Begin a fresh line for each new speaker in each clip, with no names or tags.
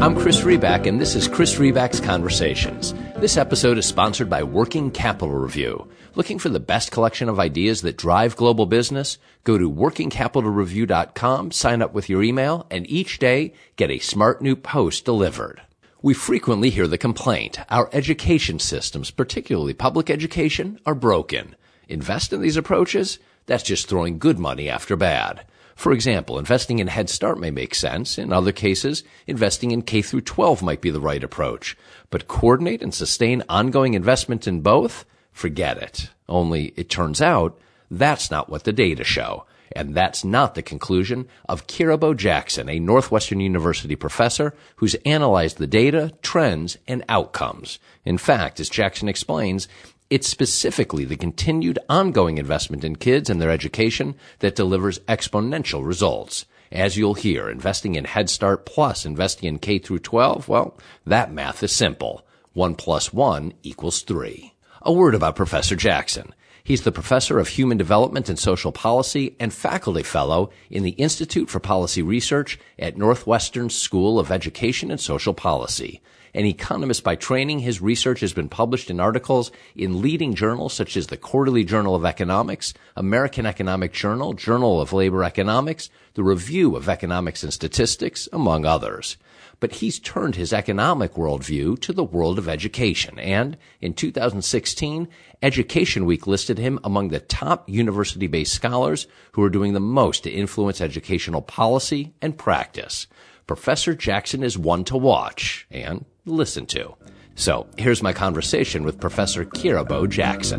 I'm Chris Riback, and this is Chris Riback's Conversations. This episode is sponsored by Working Capital Review. Looking for the best collection of ideas that drive global business? Go to workingcapitalreview.com, sign up with your email, and each day get a smart new post delivered. We frequently hear the complaint our education systems, particularly public education, are broken. Invest in these approaches? That's just throwing good money after bad. For example, investing in Head Start may make sense. In other cases, investing in K through 12 might be the right approach. But coordinate and sustain ongoing investment in both? Forget it. Only it turns out that's not what the data show. And that's not the conclusion of Kirabo Jackson, a Northwestern University professor who's analyzed the data, trends, and outcomes. In fact, as Jackson explains, it's specifically the continued ongoing investment in kids and their education that delivers exponential results. As you'll hear, investing in Head Start plus investing in K through 12, well, that math is simple. 1 plus 1 equals 3. A word about Professor Jackson. He's the professor of human development and social policy and faculty fellow in the Institute for Policy Research at Northwestern School of Education and Social Policy. An economist by training, his research has been published in articles in leading journals such as the Quarterly Journal of Economics, American Economic Journal, Journal of Labor Economics, the Review of Economics and Statistics, among others. But he's turned his economic worldview to the world of education. And in 2016, Education Week listed him among the top university based scholars who are doing the most to influence educational policy and practice. Professor Jackson is one to watch and listen to. So here's my conversation with Professor Kirabo Jackson.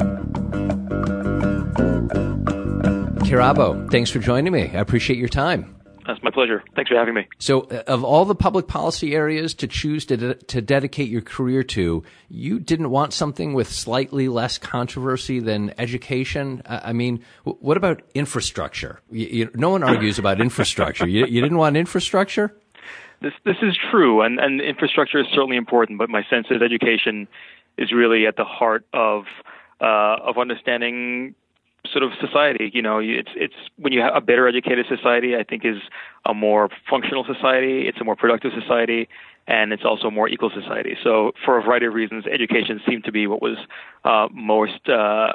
Kirabo, thanks for joining me. I appreciate your time.
That's my pleasure. Thanks for having me.
So, uh, of all the public policy areas to choose to, de- to dedicate your career to, you didn't want something with slightly less controversy than education. I mean, w- what about infrastructure? You, you, no one argues about infrastructure. You, you didn't want infrastructure?
This this is true, and and infrastructure is certainly important. But my sense is education is really at the heart of uh, of understanding sort of society. You know, it's it's when you have a better educated society, I think is a more functional society. It's a more productive society, and it's also a more equal society. So, for a variety of reasons, education seemed to be what was uh, most. Uh,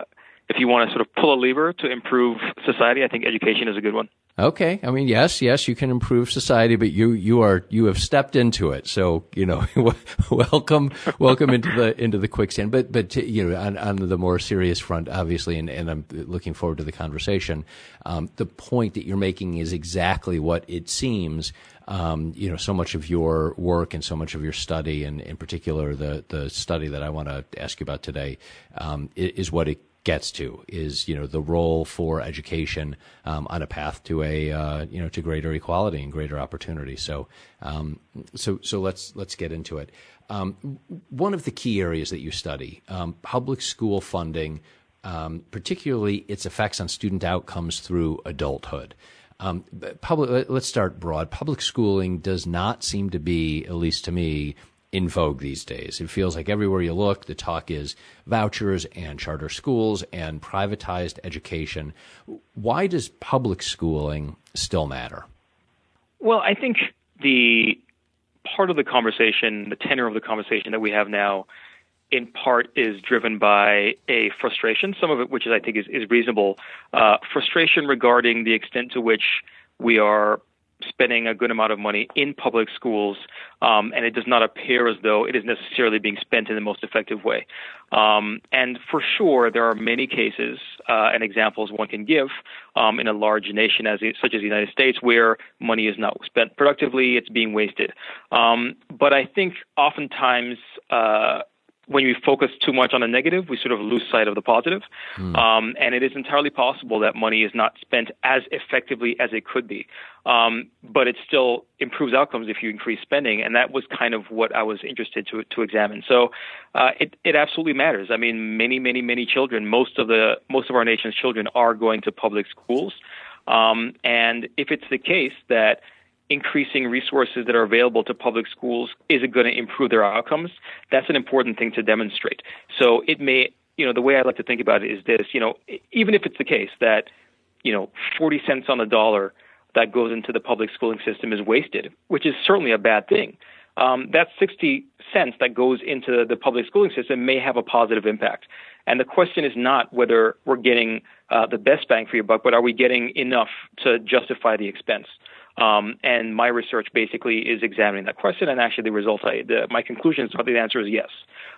if you want to sort of pull a lever to improve society, I think education is a good one.
Okay, I mean, yes, yes, you can improve society, but you you are you have stepped into it, so you know, welcome, welcome into the into the quicksand. But but to, you know, on, on the more serious front, obviously, and, and I'm looking forward to the conversation. Um, the point that you're making is exactly what it seems. Um, you know, so much of your work and so much of your study, and in particular the the study that I want to ask you about today, um, is what it gets to is you know the role for education um, on a path to a uh, you know to greater equality and greater opportunity. So um, so so let's let's get into it. Um, one of the key areas that you study, um, public school funding, um, particularly its effects on student outcomes through adulthood. Um, public, let's start broad. Public schooling does not seem to be, at least to me, in vogue these days. It feels like everywhere you look, the talk is vouchers and charter schools and privatized education. Why does public schooling still matter?
Well, I think the part of the conversation, the tenor of the conversation that we have now, in part is driven by a frustration, some of it which is, I think is, is reasonable, uh, frustration regarding the extent to which we are spending a good amount of money in public schools, um, and it does not appear as though it is necessarily being spent in the most effective way. Um, and for sure, there are many cases uh, and examples one can give um, in a large nation as such as the United States where money is not spent productively; it's being wasted. Um, but I think oftentimes. Uh, when we focus too much on the negative, we sort of lose sight of the positive. Mm. Um, and it is entirely possible that money is not spent as effectively as it could be. Um, but it still improves outcomes if you increase spending. And that was kind of what I was interested to, to examine. So uh, it, it absolutely matters. I mean, many, many, many children, most of the most of our nation's children are going to public schools. Um, and if it's the case that increasing resources that are available to public schools is it going to improve their outcomes? That's an important thing to demonstrate. So it may, you know, the way I like to think about it is this, you know, even if it's the case that, you know, 40 cents on the dollar that goes into the public schooling system is wasted, which is certainly a bad thing. um, that 60 cents that goes into the public schooling system may have a positive impact. And the question is not whether we're getting uh, the best bang for your buck, but are we getting enough to justify the expense? Um, and my research basically is examining that question, and actually the results, I, the, my conclusion is the answer is yes.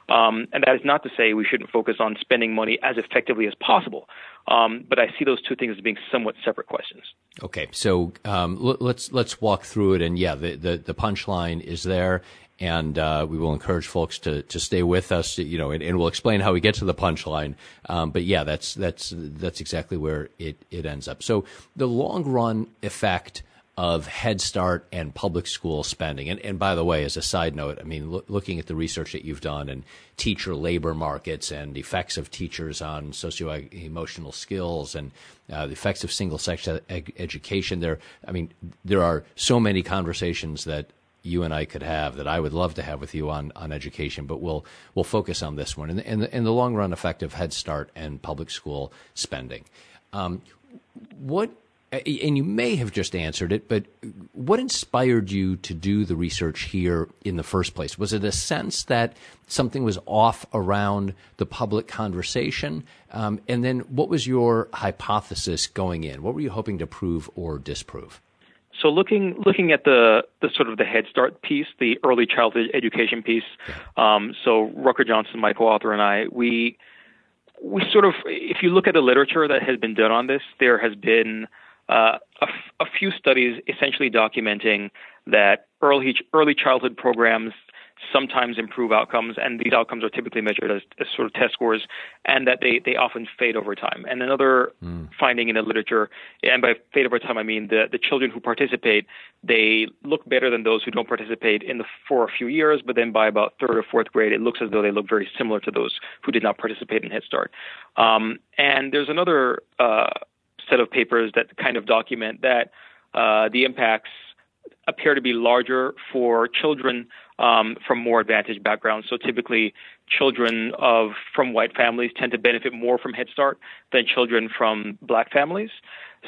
Um, and that is not to say we shouldn't focus on spending money as effectively as possible, um, but I see those two things as being somewhat separate questions.
Okay, so um, l- let's let's walk through it, and yeah, the the, the punchline is there, and uh, we will encourage folks to to stay with us, you know, and, and we'll explain how we get to the punchline. Um, but yeah, that's that's that's exactly where it it ends up. So the long run effect of Head Start and public school spending. And, and by the way, as a side note, I mean, lo- looking at the research that you've done and teacher labor markets and effects of teachers on socio emotional skills and uh, the effects of single sex ed- education, there, I mean, there are so many conversations that you and I could have that I would love to have with you on, on education, but we'll we'll focus on this one and, and, the, and the long run effect of Head Start and public school spending. Um, what and you may have just answered it, but what inspired you to do the research here in the first place? Was it a sense that something was off around the public conversation? Um, and then what was your hypothesis going in? What were you hoping to prove or disprove?
So looking looking at the the sort of the Head Start piece, the early childhood education piece. Yeah. Um, so Rucker Johnson, my co-author, and I, we we sort of, if you look at the literature that has been done on this, there has been uh, a, f- a few studies essentially documenting that early early childhood programs sometimes improve outcomes, and these outcomes are typically measured as, as sort of test scores, and that they, they often fade over time. And another mm. finding in the literature, and by fade over time I mean the, the children who participate, they look better than those who don't participate in the for a few years, but then by about third or fourth grade, it looks as though they look very similar to those who did not participate in Head Start. Um, and there's another uh, set of papers that kind of document that uh, the impacts appear to be larger for children um, from more advantaged backgrounds. So typically, children of from white families tend to benefit more from Head Start than children from black families.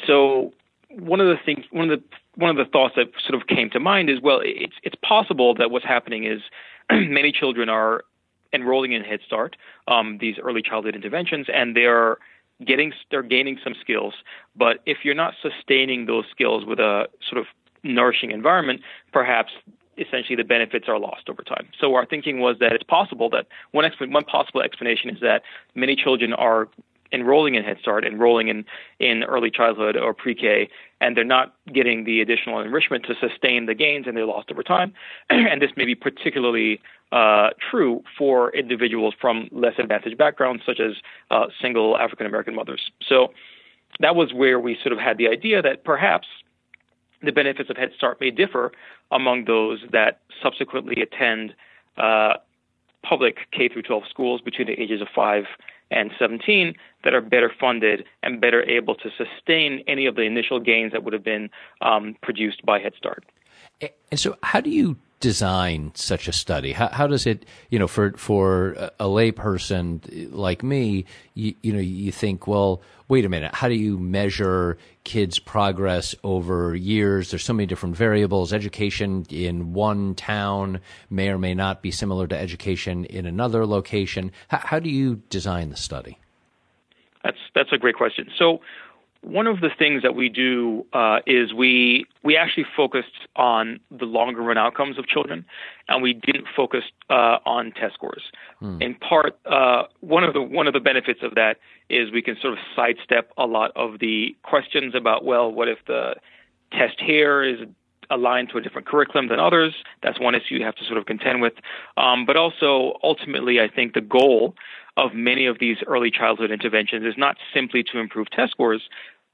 So one of the things, one of the one of the thoughts that sort of came to mind is, well, it's it's possible that what's happening is many children are enrolling in Head Start, um, these early childhood interventions, and they're getting they're gaining some skills, but if you're not sustaining those skills with a sort of nourishing environment, perhaps essentially the benefits are lost over time. So our thinking was that it's possible that one exp- one possible explanation is that many children are enrolling in Head Start, enrolling in, in early childhood or pre-K, and they're not getting the additional enrichment to sustain the gains, and they're lost over time. and this may be particularly uh, true for individuals from less advantaged backgrounds, such as uh, single African American mothers. So that was where we sort of had the idea that perhaps the benefits of Head Start may differ among those that subsequently attend uh, public K through 12 schools between the ages of five and 17 that are better funded and better able to sustain any of the initial gains that would have been um, produced by Head Start.
And so, how do you design such a study? How, how does it, you know, for for a layperson like me, you, you, know, you think, well, wait a minute, how do you measure kids' progress over years? There's so many different variables. Education in one town may or may not be similar to education in another location. How, how do you design the study?
That's that's a great question. So one of the things that we do uh, is we we actually focused on the longer run outcomes of children, and we didn't focus uh, on test scores. Hmm. In part, uh, one of the one of the benefits of that is we can sort of sidestep a lot of the questions about well, what if the test here is aligned to a different curriculum than others. That's one issue you have to sort of contend with. Um, but also, ultimately, I think the goal of many of these early childhood interventions is not simply to improve test scores,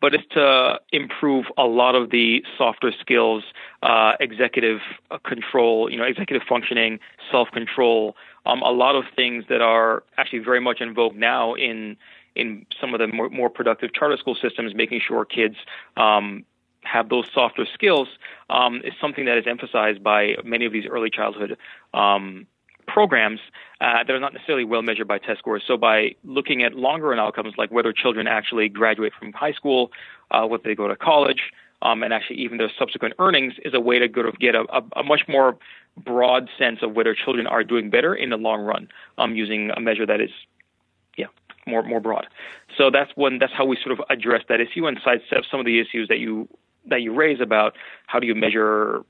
but it's to improve a lot of the softer skills, uh, executive control, you know, executive functioning, self-control, um, a lot of things that are actually very much in vogue now in in some of the more, more productive charter school systems, making sure kids um, have those softer skills um, is something that is emphasized by many of these early childhood um, programs uh, that are not necessarily well measured by test scores. So by looking at longer run outcomes like whether children actually graduate from high school, uh, whether they go to college, um, and actually even their subsequent earnings is a way to to get a, a, a, much more broad sense of whether children are doing better in the long run um, using a measure that is yeah more more broad. So that's when that's how we sort of address that issue and sidestep some of the issues that you that you raise about how do you measure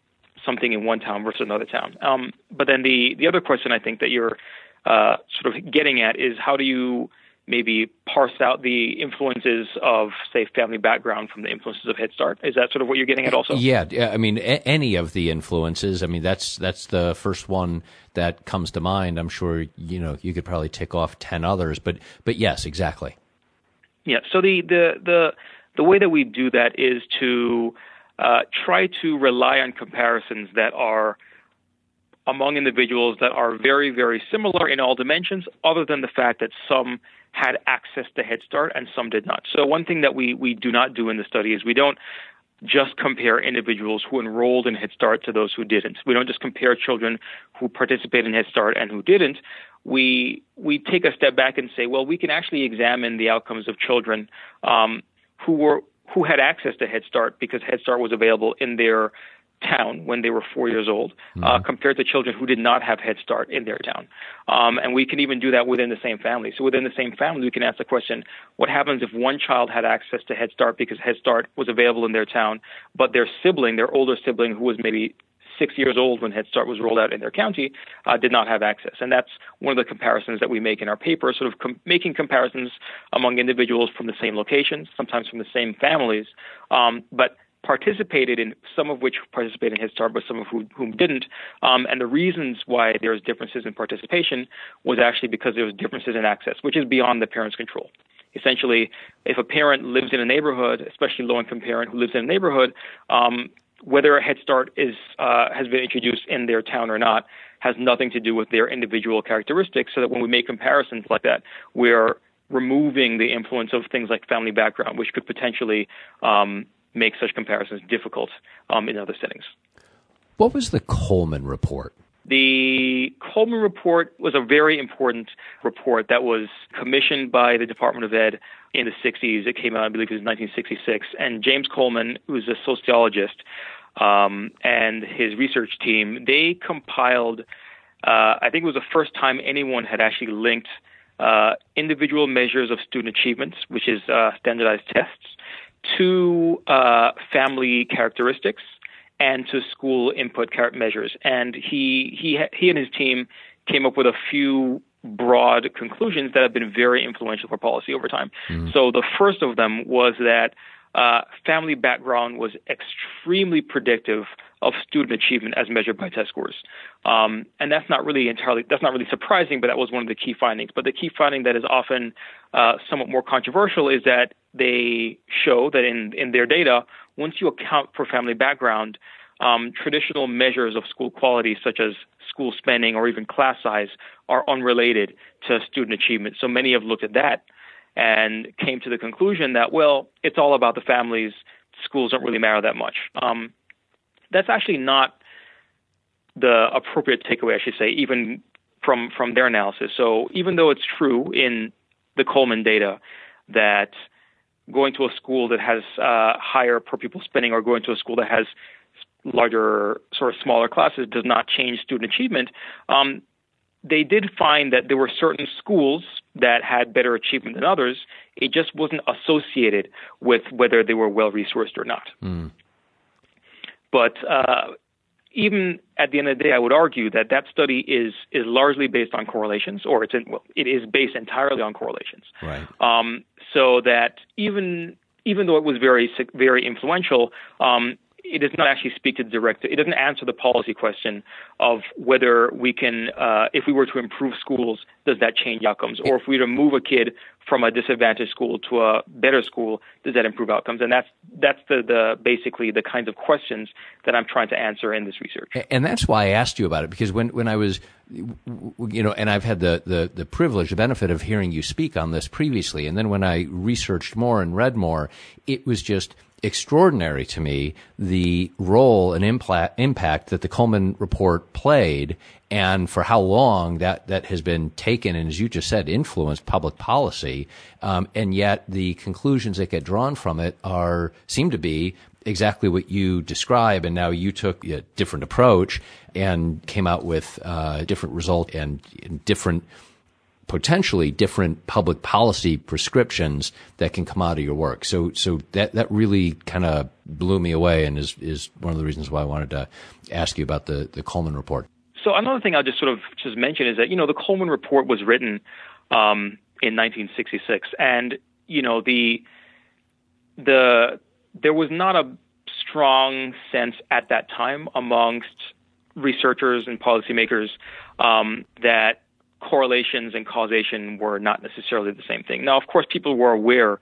something in one town versus another town. Um, but then the the other question I think that you're uh, sort of getting at is how do you maybe parse out the influences of, say, family background from the influences of Head Start? Is that sort of what you're getting at also?
Yeah, I mean, a- any of the influences. I mean, that's that's the first one that comes to mind. I'm sure you know you could probably tick off ten others, but but yes, exactly.
Yeah. So the the the the way that we do that is to uh, try to rely on comparisons that are among individuals that are very, very similar in all dimensions, other than the fact that some had access to Head Start and some did not. So one thing that we, we do not do in the study is we don't just compare individuals who enrolled in Head Start to those who didn't. We don't just compare children who participate in Head Start and who didn't. We we take a step back and say, well, we can actually examine the outcomes of children um, who were who had access to Head Start because Head Start was available in their town when they were four years old uh, mm-hmm. uh, compared to children who did not have Head Start in their town. Um, and we can even do that within the same family. So within the same family, we can ask the question, what happens if one child had access to Head Start because Head Start was available in their town, but their sibling, their older sibling who was maybe six years old when Head Start was rolled out in their county, uh, did not have access. And that's one of the comparisons that we make in our paper, sort of com- making comparisons among individuals from the same locations, sometimes from the same families, um, but participated in, some of which participated in Head Start, but some of whom, whom didn't. Um, and the reasons why there was differences in participation was actually because there was differences in access, which is beyond the parent's control. Essentially, if a parent lives in a neighborhood, especially low-income parent who lives in a neighborhood, um, whether a Head Start is uh, has been introduced in their town or not has nothing to do with their individual characteristics. So that when we make comparisons like that, we're removing the influence of things like family background, which could potentially um, make such comparisons difficult um, in other settings.
What was the Coleman report?
The Coleman report was a very important report that was commissioned by the Department of Ed in the 60s. It came out, I believe it was 1966. And James Coleman, who's a sociologist, um, and his research team, they compiled, uh, I think it was the first time anyone had actually linked uh, individual measures of student achievements, which is uh, standardized tests, to uh, family characteristics and to school input measures. And he he he and his team came up with a few broad conclusions that have been very influential for policy over time. Mm-hmm. So the first of them was that uh, family background was extremely predictive of student achievement as measured by test scores. Um, and that's not really entirely that's not really surprising, but that was one of the key findings. But the key finding that is often uh, somewhat more controversial is that they show that in in their data, once you account for family background, um, traditional measures of school quality, such as school spending or even class size, are unrelated to student achievement. So many have looked at that and came to the conclusion that well, it's all about the families. Schools don't really matter that much. Um, that's actually not the appropriate takeaway, I should say, even from from their analysis. So even though it's true in the Coleman data that going to a school that has uh, higher per pupil spending or going to a school that has larger sort of smaller classes does not change student achievement. Um, they did find that there were certain schools that had better achievement than others. It just wasn't associated with whether they were well resourced or not. Mm. But uh, even at the end of the day, I would argue that that study is is largely based on correlations, or it's in, well, it is based entirely on correlations.
Right.
Um, so that even even though it was very very influential, um, it does not actually speak to the direct. It doesn't answer the policy question of whether we can, uh, if we were to improve schools, does that change outcomes, or if we were to move a kid from a disadvantaged school to a better school, does that improve outcomes? And that's that's the, the basically the kinds of questions that I'm trying to answer in this research.
And that's why I asked you about it because when when I was, you know, and I've had the the the privilege, the benefit of hearing you speak on this previously, and then when I researched more and read more, it was just extraordinary to me the role and impla- impact that the Coleman report played and for how long that, that has been taken and as you just said influenced public policy um, and yet the conclusions that get drawn from it are seem to be exactly what you describe and now you took a different approach and came out with a uh, different result and, and different potentially different public policy prescriptions that can come out of your work. So, so that, that really kind of blew me away and is, is one of the reasons why I wanted to ask you about the, the Coleman report.
So another thing I'll just sort of just mention is that, you know, the Coleman report was written, um, in 1966 and, you know, the, the, there was not a strong sense at that time amongst researchers and policymakers um, that correlations and causation were not necessarily the same thing. Now, of course, people were aware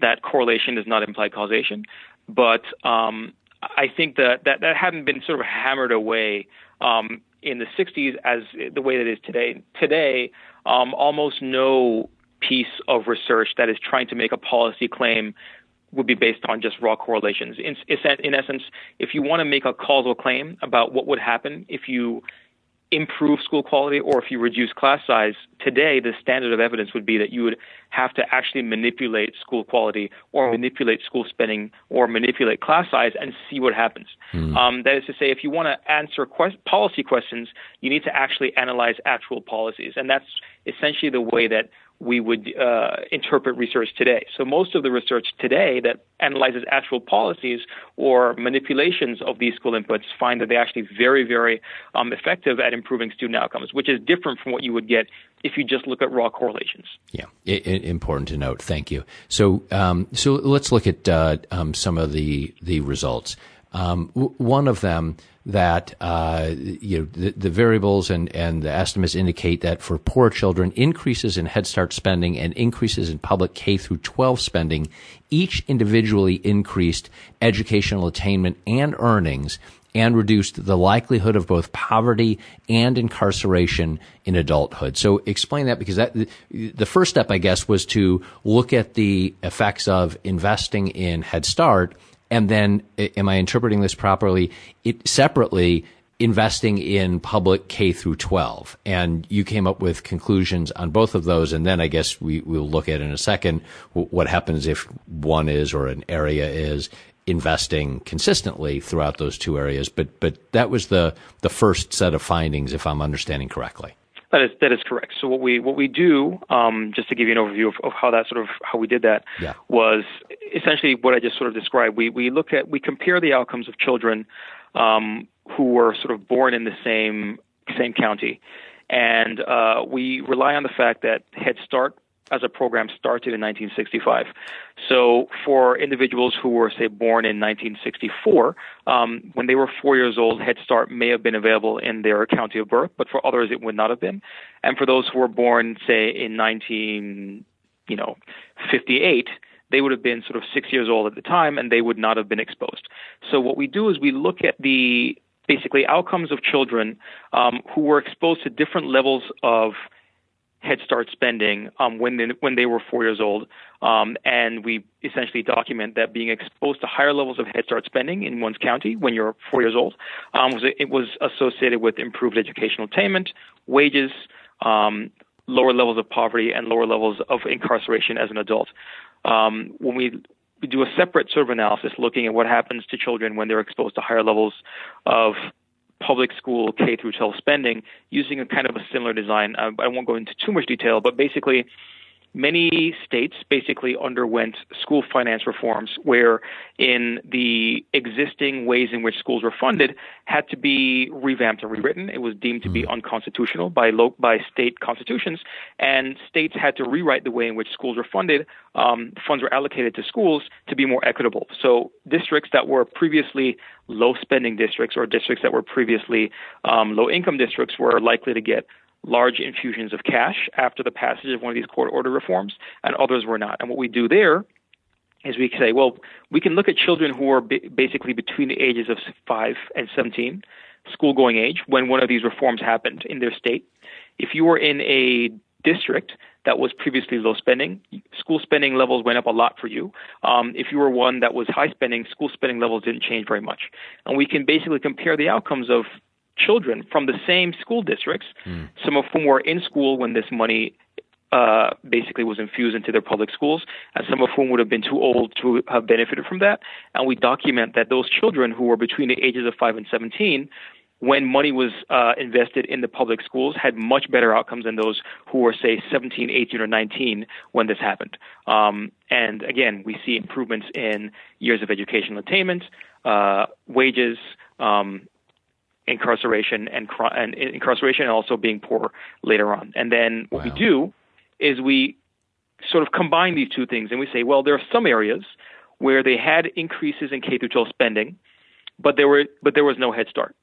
that correlation does not imply causation, but um, I think that, that that hadn't been sort of hammered away um, in the 60s as the way that it is today. Today, um, almost no piece of research that is trying to make a policy claim would be based on just raw correlations. In, in essence, if you want to make a causal claim about what would happen if you improve school quality or if you reduce class size, today the standard of evidence would be that you would have to actually manipulate school quality or manipulate school spending or manipulate class size and see what happens. Mm. Um, that is to say, if you want to answer que- policy questions, you need to actually analyze actual policies. And that's essentially the way that we would uh, interpret research today. So most of the research today that analyzes actual policies or manipulations of these school inputs find that they're actually very, very um, effective at improving student outcomes, which is different from what you would get if you just look at raw correlations.
Yeah, important to note. Thank you. So, um, so let's look at uh, um, some of the the results. Um, w- one of them that uh, you know the, the, variables and, and the estimates indicate that for poor children, increases in Head Start spending and increases in public K through 12 spending each individually increased educational attainment and earnings and reduced the likelihood of both poverty and incarceration in adulthood. So explain that because that the first step, I guess, was to look at the effects of investing in Head Start and then am I interpreting this properly? It separately investing in public K through 12. And you came up with conclusions on both of those. And then I guess we will look at in a second what happens if one is or an area is investing consistently throughout those two areas. But, but that was the, the first set of findings, if I'm understanding correctly.
That is that is correct. So what we what we do, um, just to give you an overview of, of, how that sort of how we did that, yeah. was essentially what I just sort of described. We we look at we compare the outcomes of children um, who were sort of born in the same same county, and uh, we rely on the fact that Head Start as a program started in 1965. So for individuals who were, say, born in 1964, um, when they were four years old, Head Start may have been available in their county of birth, but for others it would not have been. And for those who were born, say, in 19, you know, 58, they would have been sort of six years old at the time, and they would not have been exposed. So what we do is we look at the basically outcomes of children um, who were exposed to different levels of Head Start spending um, when they, when they were four years old, um, and we essentially document that being exposed to higher levels of Head Start spending in one's county when you're four years old um, was it was associated with improved educational attainment, wages, um, lower levels of poverty, and lower levels of incarceration as an adult. Um, when we we do a separate sort of analysis looking at what happens to children when they're exposed to higher levels of public school K through 12 spending using a kind of a similar design. I won't go into too much detail, but basically many states basically underwent school finance reforms where in the existing ways in which schools were funded had to be revamped and rewritten. It was deemed to be hmm. unconstitutional by lo- by state constitutions, and states had to rewrite the way in which schools were funded. Um, funds were allocated to schools to be more equitable. So districts that were previously low spending districts or districts that were previously um, low income districts were likely to get large infusions of cash after the passage of one of these court order reforms, and others were not. And what we do there is we say, well, we can look at children who are basically between the ages of 5 and 17, school going age, when one of these reforms happened in their state. If you were in a district that was previously low spending, school spending levels went up a lot for you. Um, if you were one that was high spending, school spending levels didn't change very much. And we can basically compare the outcomes of children from the same school districts, mm. some of whom were in school when this money uh, basically was infused into their public schools, and some of whom would have been too old to have benefited from that. And we document that those children who were between the ages of 5 and 17 when money was uh, invested in the public schools had much better outcomes than those who were, say, 17, 18, or 19 when this happened. Um, and again, we see improvements in years of educational attainment, uh, wages, um, incarceration, and, and, incarceration, and also being poor later on. And then what wow. we do is we sort of combine these two things, and we say, well, there are some areas where they had increases in K through 12 spending, but there were but there was no Head Start.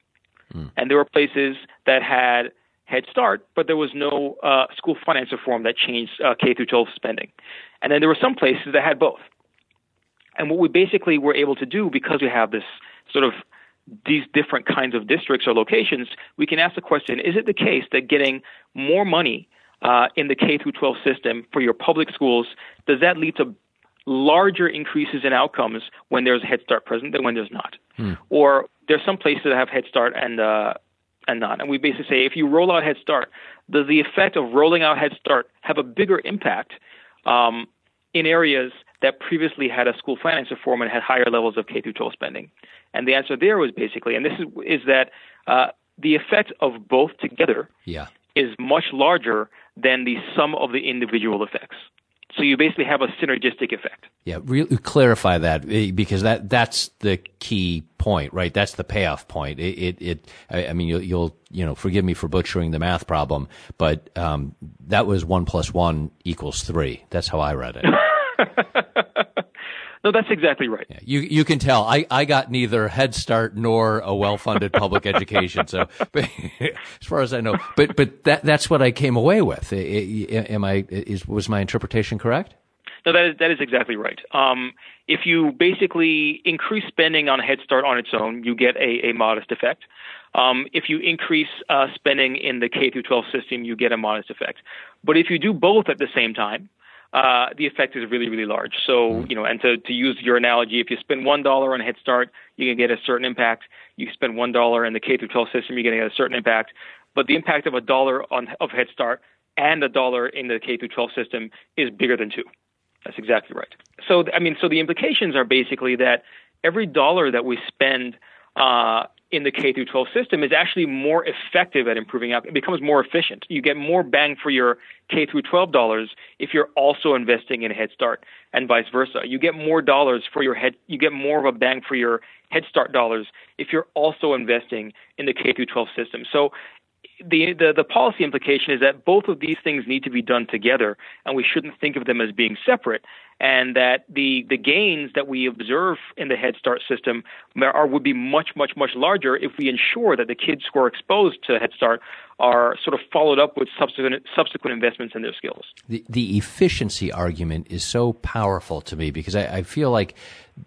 Mm. And there were places that had Head Start, but there was no uh, school finance reform that changed uh, K through 12 spending. And then there were some places that had both. And what we basically were able to do, because we have this sort of these different kinds of districts or locations, we can ask the question: Is it the case that getting more money uh, in the K through 12 system for your public schools does that lead to larger increases in outcomes when there's a Head Start present than when there's not? Hmm. Or there's some places that have Head Start and uh, and not. And we basically say if you roll out Head Start, does the effect of rolling out Head Start have a bigger impact um, in areas that previously had a school finance reform and had higher levels of K through 12 spending? And the answer there was basically, and this is is that uh, the effect of both together
yeah.
is much larger than the sum of the individual effects. So you basically have a synergistic effect.
Yeah, really clarify that eh, because that that's the key point, right? That's the payoff point. It, it, it I mean, you'll, you'll, you know, forgive me for butchering the math problem, but um, that was one plus one equals three. That's how I read it.
No, that's exactly right.
Yeah, you you can tell I, I got neither Head Start nor a well funded public education. So, but, as far as I know, but but that that's what I came away with. Am I is was my interpretation correct?
No, that is that is exactly right. Um, if you basically increase spending on Head Start on its own, you get a, a modest effect. Um, if you increase uh, spending in the K through 12 system, you get a modest effect. But if you do both at the same time, uh, the effect is really, really large. So, hmm. you know, and to, to use your analogy, if you spend one dollar on Head Start, you can get a certain impact. You spend one dollar in the K through 12 system, you're getting a certain impact. But the impact of a dollar on of Head Start and a dollar in the K through 12 system is bigger than two. That's exactly right. So, I mean, so the implications are basically that every dollar that we spend uh, in the K through 12 system is actually more effective at improving outcomes. It becomes more efficient. You get more bang for your K through 12 dollars if you're also investing in Head Start, and vice versa. You get more dollars for your head. You get more of a bang for your Head Start dollars if you're also investing in the K through 12 system. So the, the, the policy implication is that both of these things need to be done together, and we shouldn't think of them as being separate. And that the the gains that we observe in the Head Start system are would be much much much larger if we ensure that the kids who are exposed to Head Start are sort of followed up with subsequent subsequent investments in their skills.
The the efficiency argument is so powerful to me because I, I feel like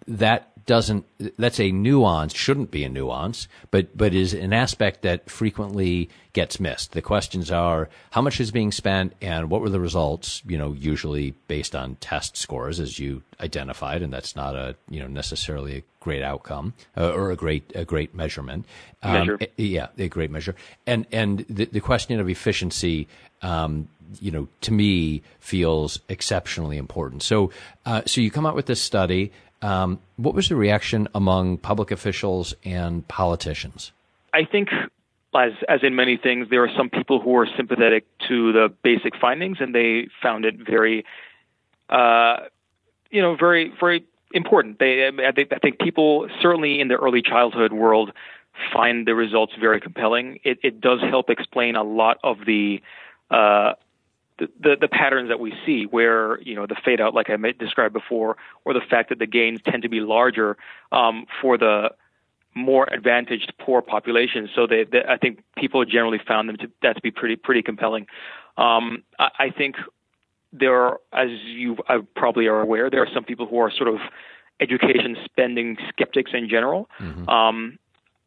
that doesn't that's a nuance shouldn't be a nuance but but is an aspect that frequently gets missed the questions are how much is being spent and what were the results you know usually based on test scores as you identified and that's not a you know necessarily a great outcome uh, or a great a great measurement
um, measure.
yeah a great measure and and the, the question of efficiency um, you know, to me feels exceptionally important. So, uh, so you come out with this study. Um, what was the reaction among public officials and politicians?
I think, as as in many things, there are some people who are sympathetic to the basic findings, and they found it very, uh, you know, very very important. They, I think, I think people certainly in the early childhood world find the results very compelling. It, it does help explain a lot of the uh, the, the, patterns that we see, where you know the fade out, like I described before, or the fact that the gains tend to be larger um, for the more advantaged poor populations. So they, they, I think people generally found them to that to be pretty pretty compelling. Um, I, I think there are, as you probably are aware, there are some people who are sort of education spending skeptics in general. Mm-hmm. Um,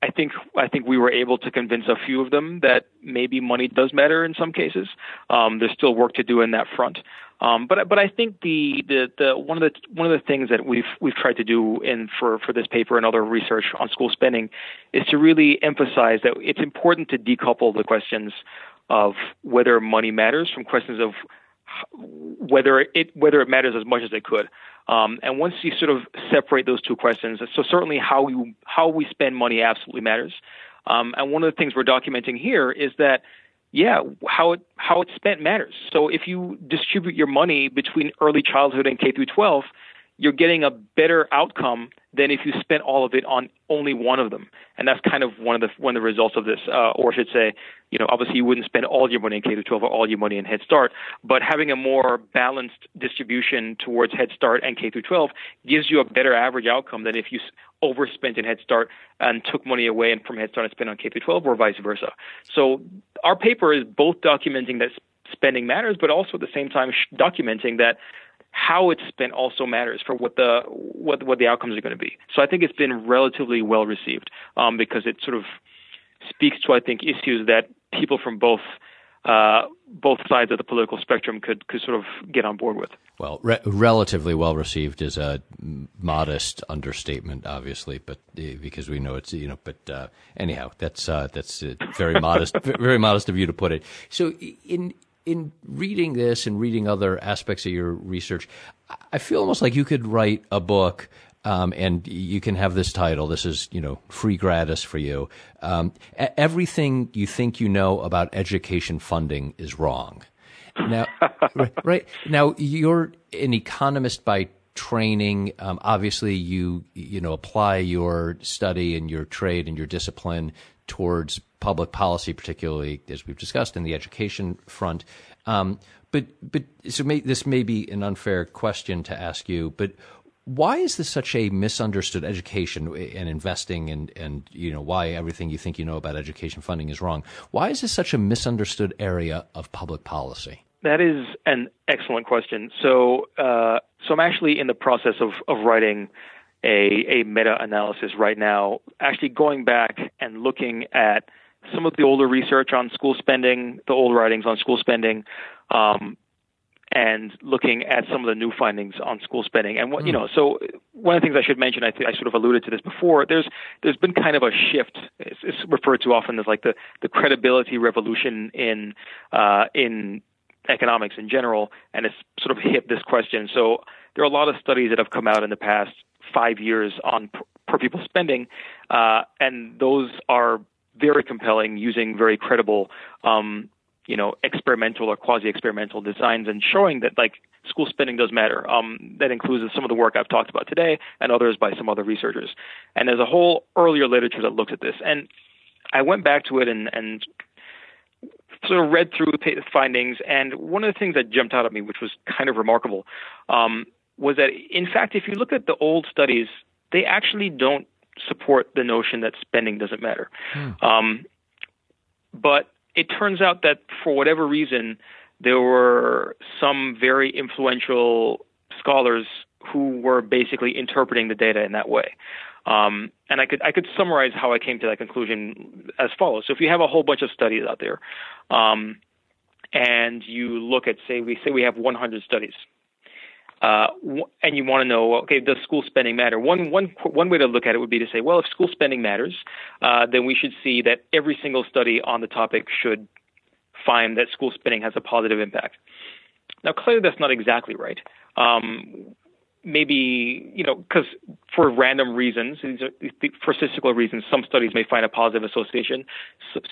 I think I think we were able to convince a few of them that maybe money does matter in some cases. Um, there's still work to do in that front, Um, but but I think the, the the one of the one of the things that we've we've tried to do in for for this paper and other research on school spending is to really emphasize that it's important to decouple the questions of whether money matters from questions of whether it whether it matters as much as it could. Um, and once you sort of separate those two questions, so certainly how we how we spend money absolutely matters. Um, and one of the things we're documenting here is that yeah, how it how it's spent matters. So if you distribute your money between early childhood and K through 12, you're getting a better outcome than if you spent all of it on only one of them. And that's kind of one of the one of the results of this, uh, or I should say, you know, obviously you wouldn't spend all your money in K through 12 or all your money in Head Start, but having a more balanced distribution towards Head Start and K through 12 gives you a better average outcome than if you overspent in Head Start and took money away and from Head Start and spent on K through 12, or vice versa. So our paper is both documenting that spending matters, but also at the same time documenting that how it's spent also matters for what the what what the outcomes are going to be. So I think it's been relatively well received um, because it sort of speaks to I think issues that people from both uh, both sides of the political spectrum could could sort of get on board with.
Well, re- relatively well received is a modest understatement, obviously, but uh, because we know it's you know. But uh, anyhow, that's uh, that's very modest, very modest of you to put it. So in in reading this and reading other aspects of your research, I feel almost like you could write a book. Um, and you can have this title. This is, you know, free gratis for you. Um, everything you think you know about education funding is wrong. Now, right now, you're an economist by training. Um, obviously, you you know apply your study and your trade and your discipline towards public policy, particularly as we've discussed in the education front. Um, but but so may, this may be an unfair question to ask you, but why is this such a misunderstood education and investing and and you know why everything you think you know about education funding is wrong? Why is this such a misunderstood area of public policy?
That is an excellent question. So uh, so I'm actually in the process of of writing a, a meta analysis right now, actually going back and looking at some of the older research on school spending, the old writings on school spending, um, and looking at some of the new findings on school spending. And what you hmm. know, so one of the things I should mention, I, th- I sort of alluded to this before. There's there's been kind of a shift. It's, it's referred to often as like the the credibility revolution in uh, in economics in general, and it's sort of hit this question. So there are a lot of studies that have come out in the past five years on per pupil spending, uh, and those are very compelling, using very credible, um, you know, experimental or quasi-experimental designs, and showing that like school spending does matter. Um, that includes some of the work I've talked about today, and others by some other researchers. And there's a whole earlier literature that looks at this, and I went back to it and, and sort of read through the findings, and one of the things that jumped out at me, which was kind of remarkable, um, was that in fact, if you look at the old studies, they actually don't support the notion that spending doesn't matter. Hmm. Um, but it turns out that for whatever reason, there were some very influential scholars who were basically interpreting the data in that way. Um, and I could I could summarize how I came to that conclusion as follows. So if you have a whole bunch of studies out there, um, and you look at say we say we have 100 studies, uh, and you want to know, okay, does school spending matter? One, one, one way to look at it would be to say, well, if school spending matters, uh, then we should see that every single study on the topic should find that school spending has a positive impact. Now, clearly, that's not exactly right. Um, maybe you know because for random reasons for statistical reasons some studies may find a positive association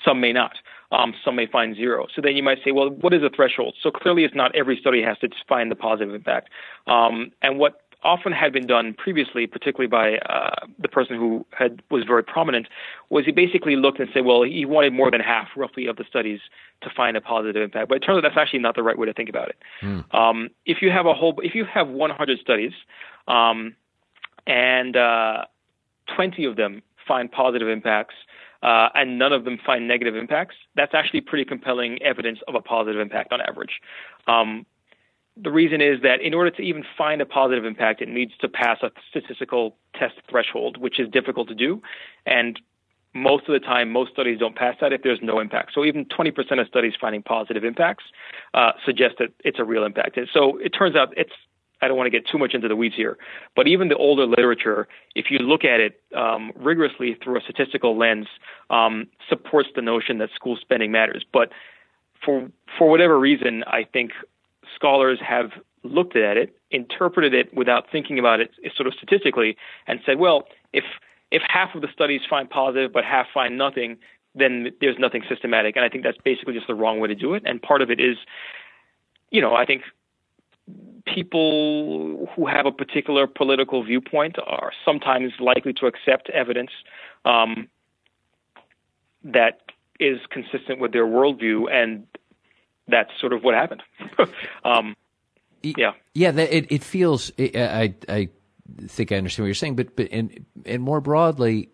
some may not. Um, some may find zero. So then you might say well what is the threshold? So clearly it's not every study has to find the positive impact. Um, and what often had been done previously, particularly by uh, the person who had was very prominent, was he basically looked and said, well, he wanted more than half, roughly, of the studies to find a positive impact. But it turns out that's actually not the right way to think about it. Mm. Um, if you have a whole, if you have 100 studies, um, and uh, 20 of them find positive impacts. Uh, and none of them find negative impacts. That's actually pretty compelling evidence of a positive impact on average. Um, the reason is that in order to even find a positive impact, it needs to pass a statistical test threshold, which is difficult to do. And most of the time, most studies don't pass that if there's no impact. So even 20% of studies finding positive impacts uh, suggest that it's a real impact. And so it turns out it's I don't want to get too much into the weeds here, but even the older literature, if you look at it um, rigorously through a statistical lens, um, supports the notion that school spending matters. But for for whatever reason, I think scholars have looked at it, interpreted it without thinking about it sort of statistically, and said, well, if if half of the studies find positive but half find nothing, then there's nothing systematic. And I think that's basically just the wrong way to do it. And part of it is, you know, I think people who have a particular political viewpoint are sometimes likely to accept evidence um, that is consistent with their worldview, and that's sort of what happened. um, yeah,
yeah. It it feels. I I think I understand what you're saying, but but and and more broadly,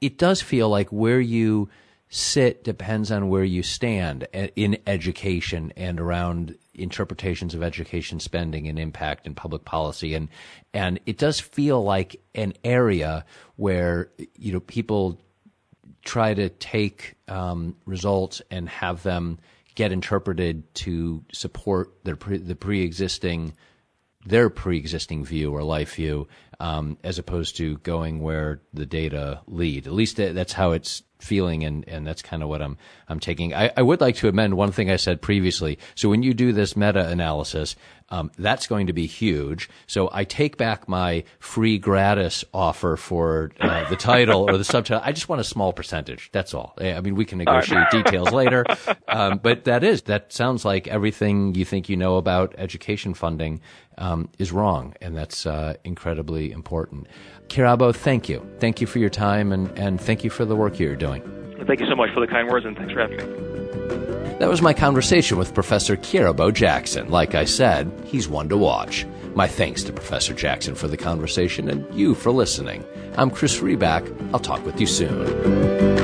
it does feel like where you sit depends on where you stand in education and around interpretations of education spending and impact and public policy and and it does feel like an area where you know people try to take um, results and have them get interpreted to support their pre- the pre-existing their pre-existing view or life view um, as opposed to going where the data lead. At least that's how it's feeling, and, and that's kind of what I'm I'm taking. I, I would like to amend one thing I said previously. So when you do this meta analysis, um, that's going to be huge. So I take back my free gratis offer for uh, the title or the subtitle. I just want a small percentage. That's all. I mean, we can negotiate right. details later. Um, but that is, that sounds like everything you think you know about education funding um, is wrong. And that's uh, incredibly important. Kirabo, thank you. Thank you for your time and, and thank you for the work you're doing.
Thank you so much for the kind words and thanks for having me.
That was my conversation with Professor Kirabo Jackson. Like I said, he's one to watch. My thanks to Professor Jackson for the conversation and you for listening. I'm Chris Riback. I'll talk with you soon.